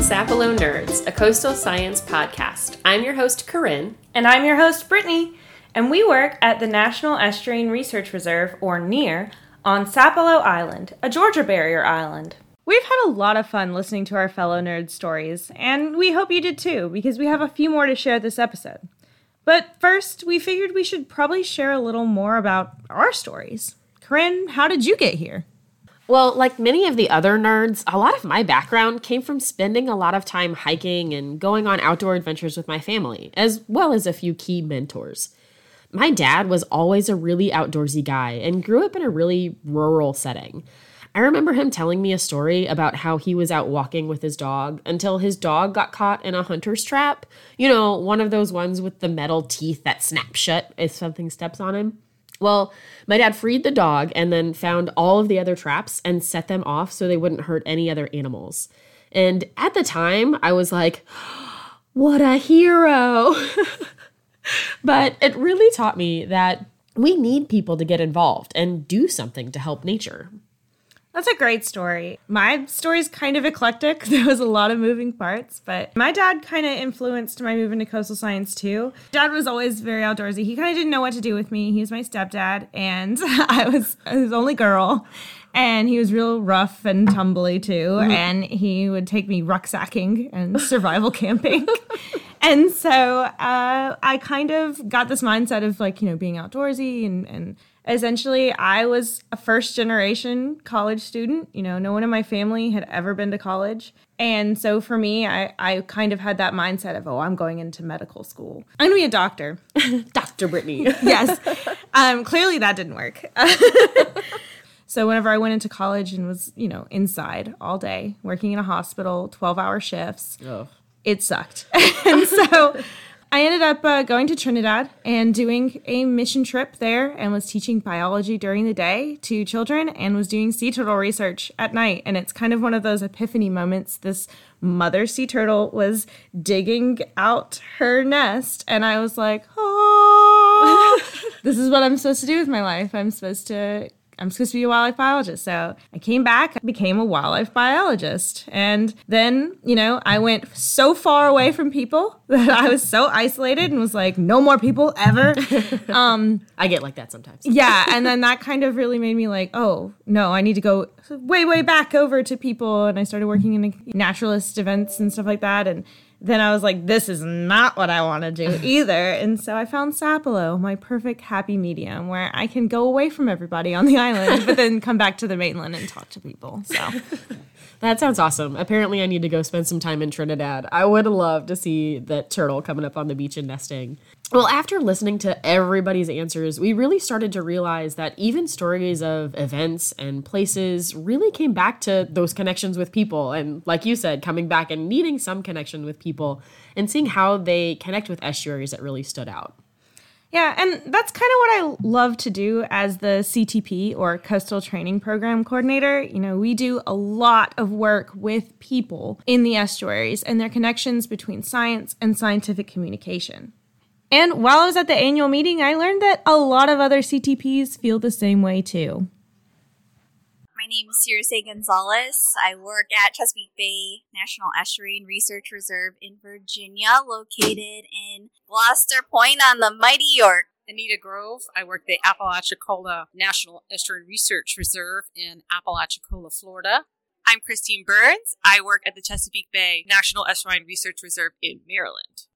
Sapelo Nerds, a coastal science podcast. I'm your host, Corinne. And I'm your host, Brittany. And we work at the National Estuarine Research Reserve, or NERR, on Sapelo Island, a Georgia barrier island. We've had a lot of fun listening to our fellow nerd stories, and we hope you did too, because we have a few more to share this episode. But first, we figured we should probably share a little more about our stories. Corinne, how did you get here? Well, like many of the other nerds, a lot of my background came from spending a lot of time hiking and going on outdoor adventures with my family, as well as a few key mentors. My dad was always a really outdoorsy guy and grew up in a really rural setting. I remember him telling me a story about how he was out walking with his dog until his dog got caught in a hunter's trap. You know, one of those ones with the metal teeth that snap shut if something steps on him. Well, my dad freed the dog and then found all of the other traps and set them off so they wouldn't hurt any other animals. And at the time, I was like, what a hero. but it really taught me that we need people to get involved and do something to help nature. That's a great story. My story's kind of eclectic. There was a lot of moving parts, but my dad kind of influenced my move into coastal science too. Dad was always very outdoorsy. He kind of didn't know what to do with me. He was my stepdad, and I was his only girl. And he was real rough and tumbly too. Mm-hmm. And he would take me rucksacking and survival camping. and so uh, I kind of got this mindset of like, you know, being outdoorsy and, and essentially i was a first generation college student. You know no one in my family had ever been to college. And so for me i, I kind of had that mindset of oh i'm going into medical school. I'm going to be a doctor. Dr brittany. Yes. Um, clearly that didn't work. So whenever i went into college and was you know inside all day working in a hospital 12 hour shifts oh. it sucked. And so I ended up uh, going to Trinidad and doing a mission trip there and was teaching biology during the day to children and was doing sea turtle research at night. And it's kind of one of those epiphany moments. This mother sea turtle was digging out her nest, and I was like, oh, this is what I'm supposed to do with my life. I'm supposed to I'm supposed to be a wildlife biologist. So I came back, became a wildlife biologist. And then, you know, I went so far away from people that I was so isolated and was like, no more people ever. Um, I get like that sometimes. yeah. And then that kind of really made me like, oh, no, I need to go way, way back over to people. And I started working in naturalist events and stuff like that. And then I was like, this is not what I want to do either. and so I found Sapelo, my perfect happy medium, where I can go away from everybody on the island, but then come back to the mainland and talk to people. So that sounds awesome. Apparently, I need to go spend some time in Trinidad. I would love to see that turtle coming up on the beach and nesting. Well, after listening to everybody's answers, we really started to realize that even stories of events and places really came back to those connections with people. And like you said, coming back and needing some connection with people and seeing how they connect with estuaries that really stood out. Yeah, and that's kind of what I love to do as the CTP or Coastal Training Program Coordinator. You know, we do a lot of work with people in the estuaries and their connections between science and scientific communication. And while I was at the annual meeting, I learned that a lot of other CTPs feel the same way too. My name is Circe Gonzalez. I work at Chesapeake Bay National Estuarine Research Reserve in Virginia, located in Gloucester Point on the mighty York. Anita Grove. I work at the Apalachicola National Estuarine Research Reserve in Apalachicola, Florida. I'm Christine Burns. I work at the Chesapeake Bay National Estuarine Research Reserve in Maryland.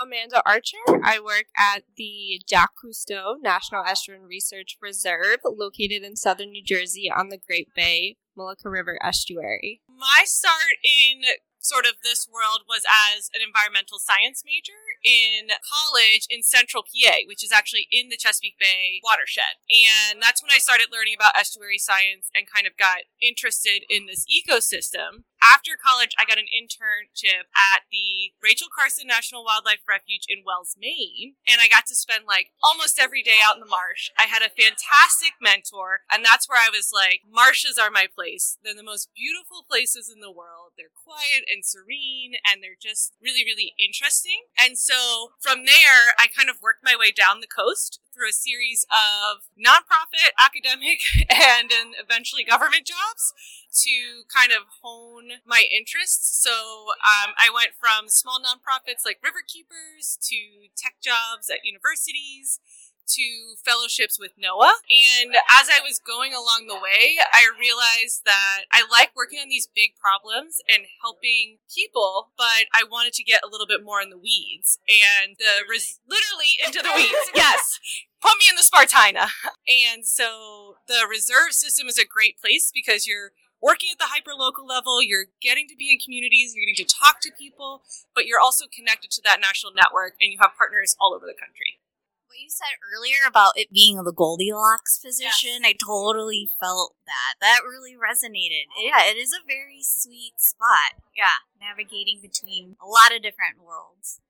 Amanda Archer. I work at the Jacques Cousteau National Estuarine Research Reserve, located in southern New Jersey on the Great Bay Mullica River estuary. My start in sort of this world was as an environmental science major in college in central PA, which is actually in the Chesapeake Bay watershed. And that's when I started learning about estuary science and kind of got interested in this ecosystem after college, I got an internship at the Rachel Carson National Wildlife Refuge in Wells, Maine, and I got to spend like almost every day out in the marsh. I had a fantastic mentor, and that's where I was like, marshes are my place. They're the most beautiful places in the world. They're quiet and serene, and they're just really, really interesting. And so from there, I kind of worked my way down the coast through a series of nonprofit, academic, and, and eventually government jobs to kind of hone my interests. So um, I went from small nonprofits like River Keepers to tech jobs at universities to fellowships with NOAA. And as I was going along the way, I realized that I like working on these big problems and helping people, but I wanted to get a little bit more in the weeds and the res- literally into the weeds. yes. Put me in the Spartina. And so the reserve system is a great place because you're working at the hyper local level, you're getting to be in communities, you're getting to talk to people, but you're also connected to that national network and you have partners all over the country what you said earlier about it being the Goldilocks position, yes. I totally felt that. That really resonated. Yeah, it is a very sweet spot. Yeah, navigating between a lot of different worlds.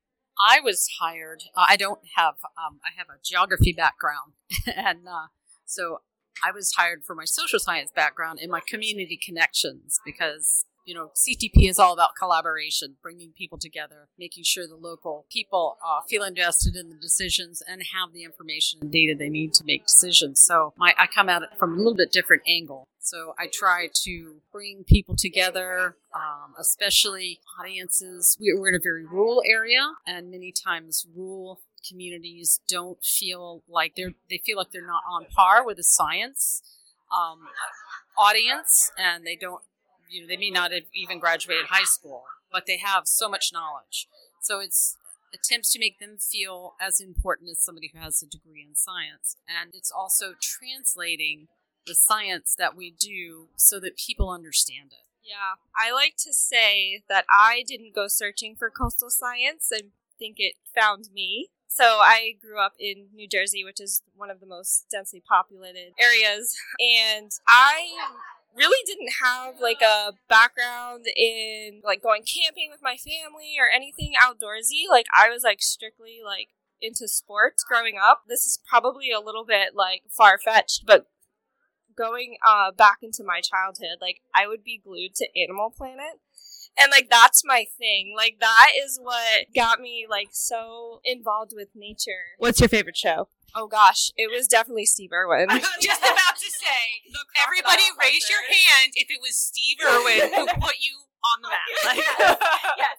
I was hired. Uh, I don't have. Um, I have a geography background, and uh, so I was hired for my social science background and my community connections because you know, CTP is all about collaboration, bringing people together, making sure the local people uh, feel invested in the decisions and have the information and data they need to make decisions. So my, I come at it from a little bit different angle. So I try to bring people together, um, especially audiences. We're in a very rural area, and many times rural communities don't feel like they're they feel like they're not on par with the science um, audience, and they don't you know, they may not have even graduated high school, but they have so much knowledge. So it's attempts to make them feel as important as somebody who has a degree in science. And it's also translating the science that we do so that people understand it. Yeah, I like to say that I didn't go searching for coastal science. I think it found me. So I grew up in New Jersey, which is one of the most densely populated areas, and I really didn't have like a background in like going camping with my family or anything outdoorsy. Like I was like strictly like into sports growing up. This is probably a little bit like far fetched, but going uh back into my childhood, like I would be glued to Animal Planet. And like that's my thing. Like that is what got me like so involved with nature. What's your favorite show? Oh gosh, it was definitely Steve Irwin. I was just about to say, everybody raise your hand if it was Steve Irwin who put you on the map. Like, yes.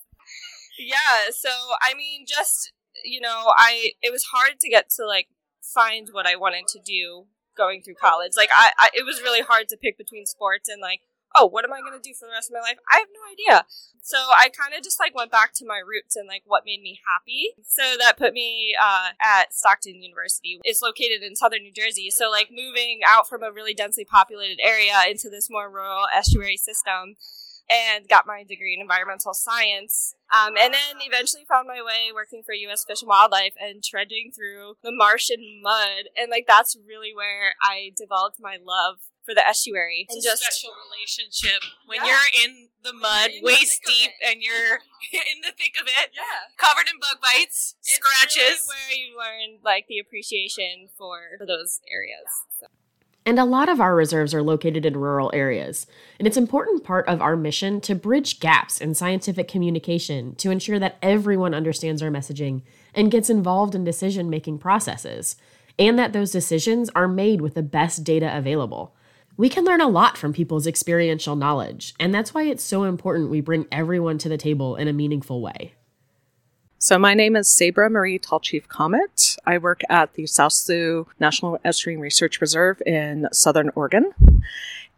Yeah, so I mean, just you know, I it was hard to get to like find what I wanted to do going through college. Like, I, I it was really hard to pick between sports and like oh, what am I going to do for the rest of my life? I have no idea. So I kind of just like went back to my roots and like what made me happy. So that put me uh, at Stockton University. It's located in southern New Jersey. So like moving out from a really densely populated area into this more rural estuary system and got my degree in environmental science. Um, and then eventually found my way working for U.S. Fish and Wildlife and trudging through the marsh and mud. And like that's really where I developed my love for the estuary. It's and just special relationship when yeah. you're in the mud, in waist the deep, and you're in the thick of it. Yeah, covered in bug bites, it's scratches. Really where you learn like the appreciation for for those areas. So. And a lot of our reserves are located in rural areas. And it's an important part of our mission to bridge gaps in scientific communication to ensure that everyone understands our messaging and gets involved in decision making processes, and that those decisions are made with the best data available. We can learn a lot from people's experiential knowledge, and that's why it's so important we bring everyone to the table in a meaningful way. So, my name is Sabra Marie Tallchief Comet. I work at the South Slough National Estuarine Research Reserve in Southern Oregon.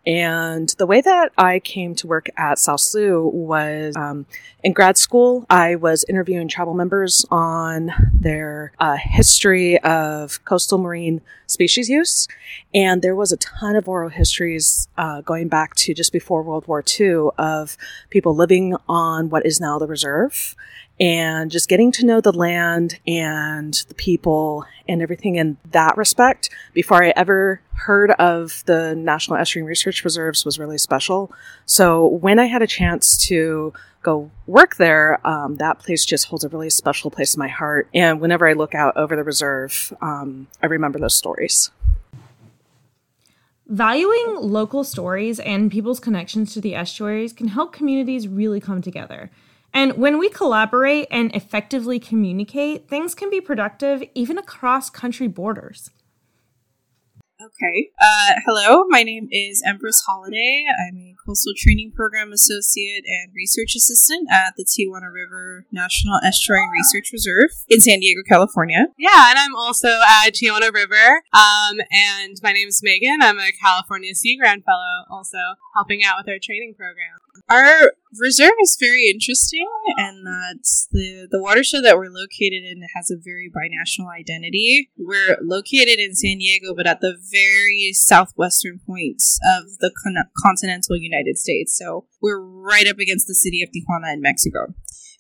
And the way that I came to work at South Slough was um, in grad school, I was interviewing tribal members on their uh, history of coastal marine species use. And there was a ton of oral histories uh, going back to just before World War II of people living on what is now the reserve and just getting to know the land and the people and everything in that respect before I ever heard of the National Estuarine Research Reserves was really special. So when I had a chance to go work there, um, that place just holds a really special place in my heart. And whenever I look out over the reserve, um, I remember those stories. Valuing local stories and people's connections to the estuaries can help communities really come together. And when we collaborate and effectively communicate, things can be productive even across country borders. Okay. Uh, hello, my name is Empress Holiday. I'm a Coastal Training Program Associate and Research Assistant at the Tijuana River National Estuarine Research Reserve in San Diego, California. Yeah, and I'm also at Tijuana River. Um, and my name is Megan. I'm a California Sea Grant Fellow, also helping out with our training program. Our reserve is very interesting, and that the the watershed that we're located in has a very binational identity. We're located in San Diego, but at the very southwestern points of the con- continental United States. So we're right up against the city of Tijuana in Mexico.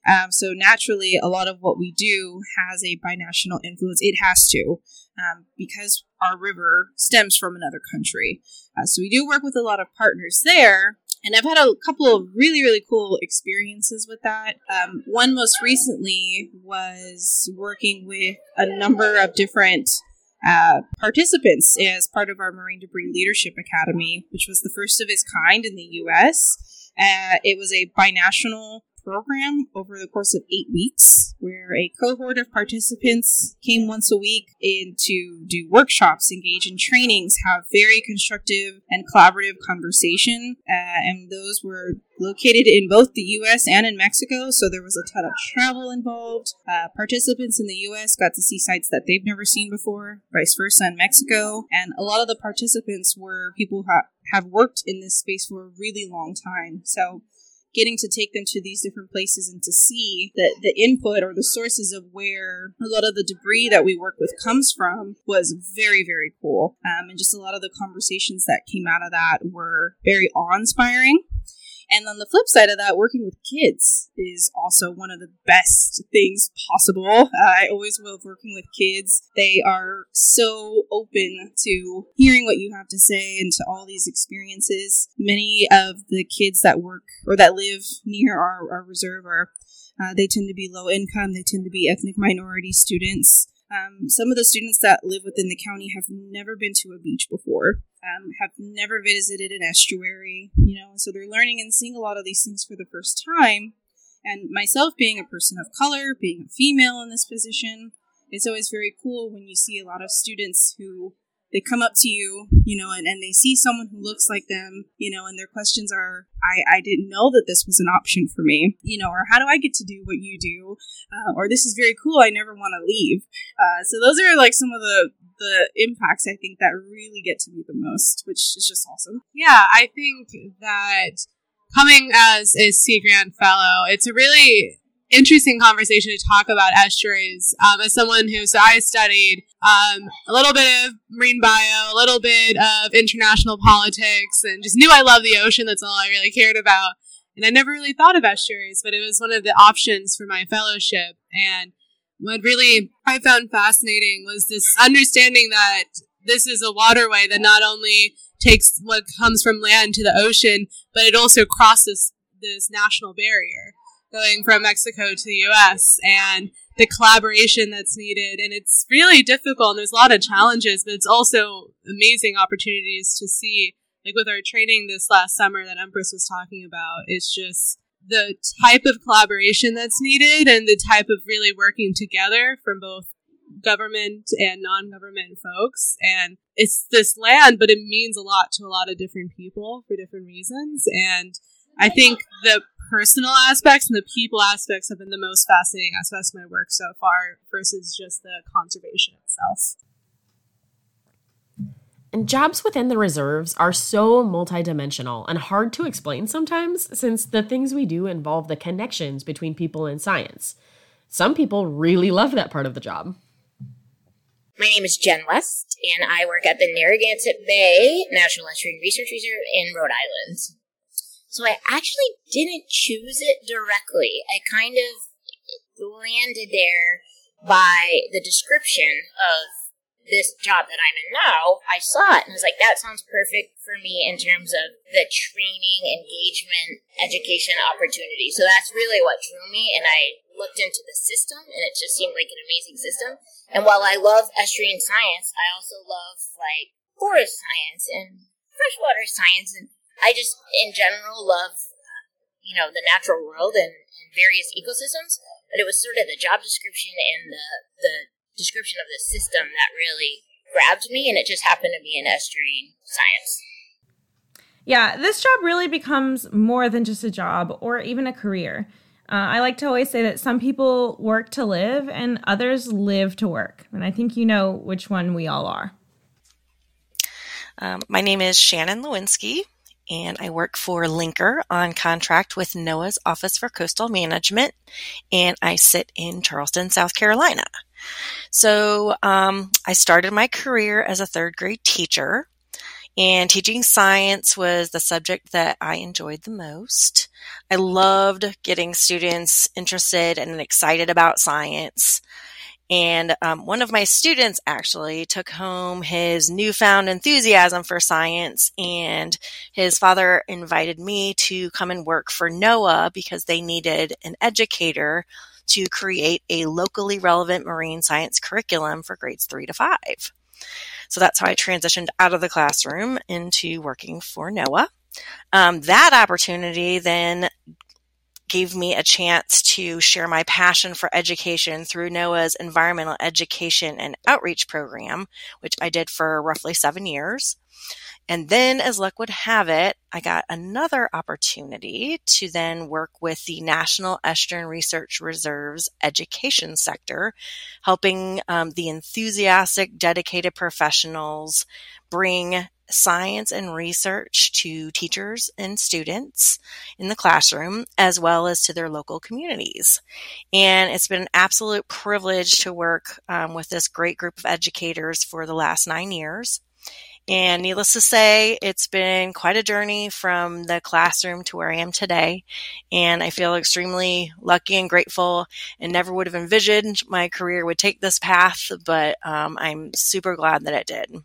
Um, so naturally, a lot of what we do has a binational influence. It has to, um, because our river stems from another country. Uh, so we do work with a lot of partners there, and I've had a couple of really, really cool experiences with that. Um, one most recently was working with a number of different uh, participants as part of our Marine Debris Leadership Academy, which was the first of its kind in the U.S. Uh, it was a binational program over the course of eight weeks, where a cohort of participants came once a week in to do workshops, engage in trainings, have very constructive and collaborative conversation. Uh, and those were located in both the US and in Mexico, so there was a ton of travel involved. Uh, participants in the US got to see sites that they've never seen before, vice versa in Mexico. And a lot of the participants were people who ha- have worked in this space for a really long time. So getting to take them to these different places and to see that the input or the sources of where a lot of the debris that we work with comes from was very, very cool. Um, and just a lot of the conversations that came out of that were very awe inspiring. And on the flip side of that, working with kids is also one of the best things possible. Uh, I always love working with kids. They are so open to hearing what you have to say and to all these experiences. Many of the kids that work or that live near our, our reserve are uh, they tend to be low income. They tend to be ethnic minority students. Um, some of the students that live within the county have never been to a beach before, um, have never visited an estuary, you know, so they're learning and seeing a lot of these things for the first time. And myself being a person of color, being a female in this position, it's always very cool when you see a lot of students who they come up to you, you know, and, and they see someone who looks like them, you know, and their questions are, I, I didn't know that this was an option for me, you know, or how do I get to do what you do? Uh, or this is very cool. I never want to leave. Uh, so those are like some of the, the impacts I think that really get to me the most, which is just awesome. Yeah, I think that coming as a Sea Grant Fellow, it's a really interesting conversation to talk about estuaries. Um, as someone who, so I studied um, a little bit of marine bio, a little bit of international politics, and just knew I loved the ocean. That's all I really cared about. And I never really thought of estuaries, but it was one of the options for my fellowship. And what really I found fascinating was this understanding that this is a waterway that not only takes what comes from land to the ocean, but it also crosses this national barrier going from Mexico to the US and the collaboration that's needed. And it's really difficult and there's a lot of challenges, but it's also amazing opportunities to see. Like with our training this last summer that Empress was talking about, it's just the type of collaboration that's needed and the type of really working together from both government and non-government folks and it's this land but it means a lot to a lot of different people for different reasons and i think the personal aspects and the people aspects have been the most fascinating aspects of my work so far versus just the conservation itself. And jobs within the reserves are so multidimensional and hard to explain sometimes since the things we do involve the connections between people and science. Some people really love that part of the job. My name is Jen West, and I work at the Narragansett Bay National Estuarine Research Reserve in Rhode Island. So I actually didn't choose it directly. I kind of landed there by the description of this job that I'm in now. I saw it and was like, that sounds perfect for me in terms of the training, engagement, education opportunity. So that's really what drew me. And I looked into the system and it just seemed like an amazing system. And while I love estuarine science, I also love like forest science and freshwater science and I just, in general, love, you know, the natural world and, and various ecosystems. But it was sort of the job description and the, the description of the system that really grabbed me, and it just happened to be in estuarine science. Yeah, this job really becomes more than just a job or even a career. Uh, I like to always say that some people work to live and others live to work. And I think you know which one we all are. Um, my name is Shannon Lewinsky, and I work for Lynker on contract with NOAA's Office for Coastal Management, and I sit in Charleston, South Carolina. So um, I started my career as a third grade teacher. And teaching science was the subject that I enjoyed the most. I loved getting students interested and excited about science. And um, one of my students actually took home his newfound enthusiasm for science, and his father invited me to come and work for NOAA because they needed an educator to create a locally relevant marine science curriculum for grades three to five. So that's how I transitioned out of the classroom into working for NOAA. Um, that opportunity then gave me a chance to share my passion for education through NOAA's Environmental Education and Outreach Program, which I did for roughly seven years. And then, as luck would have it, I got another opportunity to then work with the National Estuarine Research Reserve's education sector, helping um, the enthusiastic, dedicated professionals bring science and research to teachers and students in the classroom, as well as to their local communities. And it's been an absolute privilege to work um, with this great group of educators for the last nine years. And needless to say, it's been quite a journey from the classroom to where I am today. And I feel extremely lucky and grateful and never would have envisioned my career would take this path, but um, I'm super glad that it did.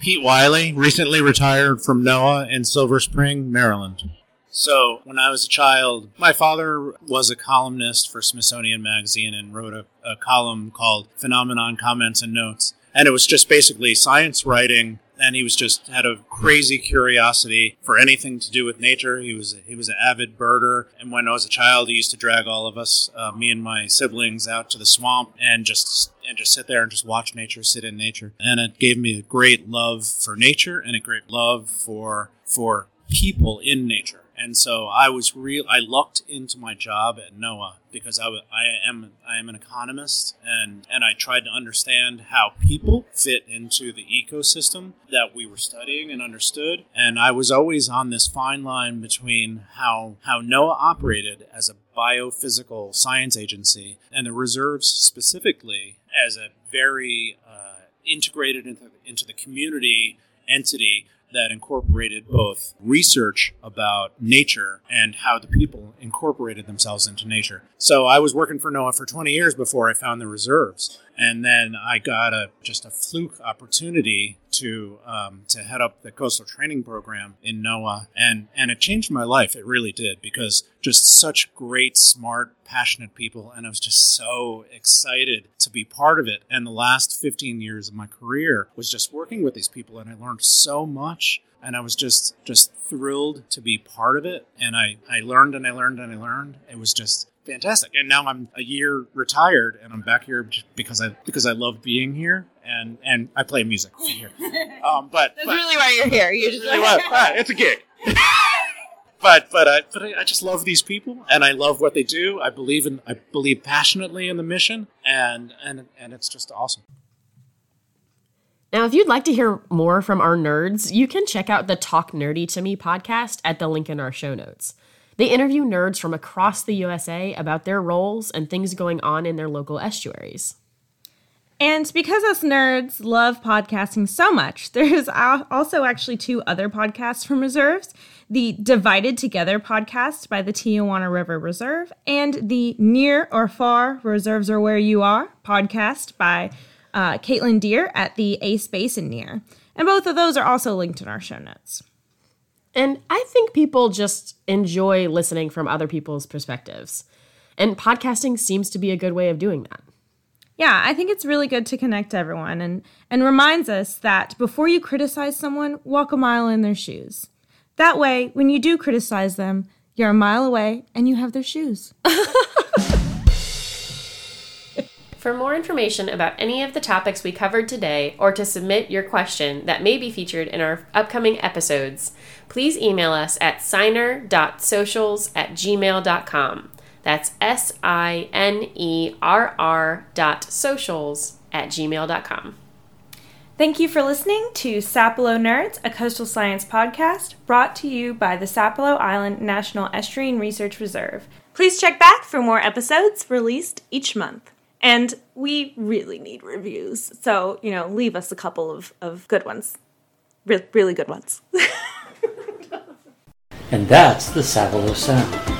Pete Wiley recently retired from NOAA in Silver Spring, Maryland. So, when I was a child, my father was a columnist for Smithsonian Magazine and wrote a, a column called Phenomenon Comments and Notes and it was just basically science writing and he was just had a crazy curiosity for anything to do with nature. He was he was an avid birder, and when I was a child, he used to drag all of us, uh, me and my siblings, out to the swamp and just and just sit there and just watch nature, sit in nature, and it gave me a great love for nature and a great love for for people in nature. And so I was real. I lucked into my job at NOAA because I, I am I am an economist, and and I tried to understand how people fit into the ecosystem that we were studying and understood. And I was always on this fine line between how how NOAA operated as a biophysical science agency and the reserves specifically as a very uh, integrated into, into the community entity that incorporated both research about nature and how the people incorporated themselves into nature. So I was working for NOAA for 20 years before I found the reserves and then I got a just a fluke opportunity to um, to head up the coastal training program in NOAA, and and it changed my life. It really did because just such great, smart, passionate people, and I was just so excited to be part of it. And the last 15 years of my career was just working with these people, and I learned so much. And I was just just thrilled to be part of it. And I, I learned and I learned and I learned. It was just fantastic. And now I'm a year retired, and I'm back here because I because I love being here, and and I play music here. Um, but that's but, really why you're here. You just really well, it's a gig. but but I but I, I just love these people, and I love what they do. I believe in I believe passionately in the mission, and and and it's just awesome. Now, if you'd like to hear more from our nerds, you can check out the Talk NERRdy to Me podcast at the link in our show notes. They interview nerds from across the USA about their roles and things going on in their local estuaries. And because us nerds love podcasting so much, there's also actually two other podcasts from reserves the Divided Together podcast by the Tijuana River Reserve, and the NERR or Far Reserves Are Where You Are podcast by uh, Caitlin Deer at the ACE Basin NERR. And both of those are also linked in our show notes. And I think people just enjoy listening from other people's perspectives. And podcasting seems to be a good way of doing that. Yeah, I think it's really good to connect everyone and, and reminds us that before you criticize someone, walk a mile in their shoes. That way, when you do criticize them, you're a mile away and you have their shoes. For more information about any of the topics we covered today, or to submit your question that may be featured in our upcoming episodes, please email us at sinerr.socials at gmail.com. That's S I N E R R dot socials at gmail.com. Thank you for listening to Sapelo Nerds, a coastal science podcast brought to you by the Sapelo Island National Estuarine Research Reserve. Please check back for more episodes released each month. And we really need reviews. So, you know, leave us a couple of, of good ones. Re- really good ones. and that's the Sapelo Sound.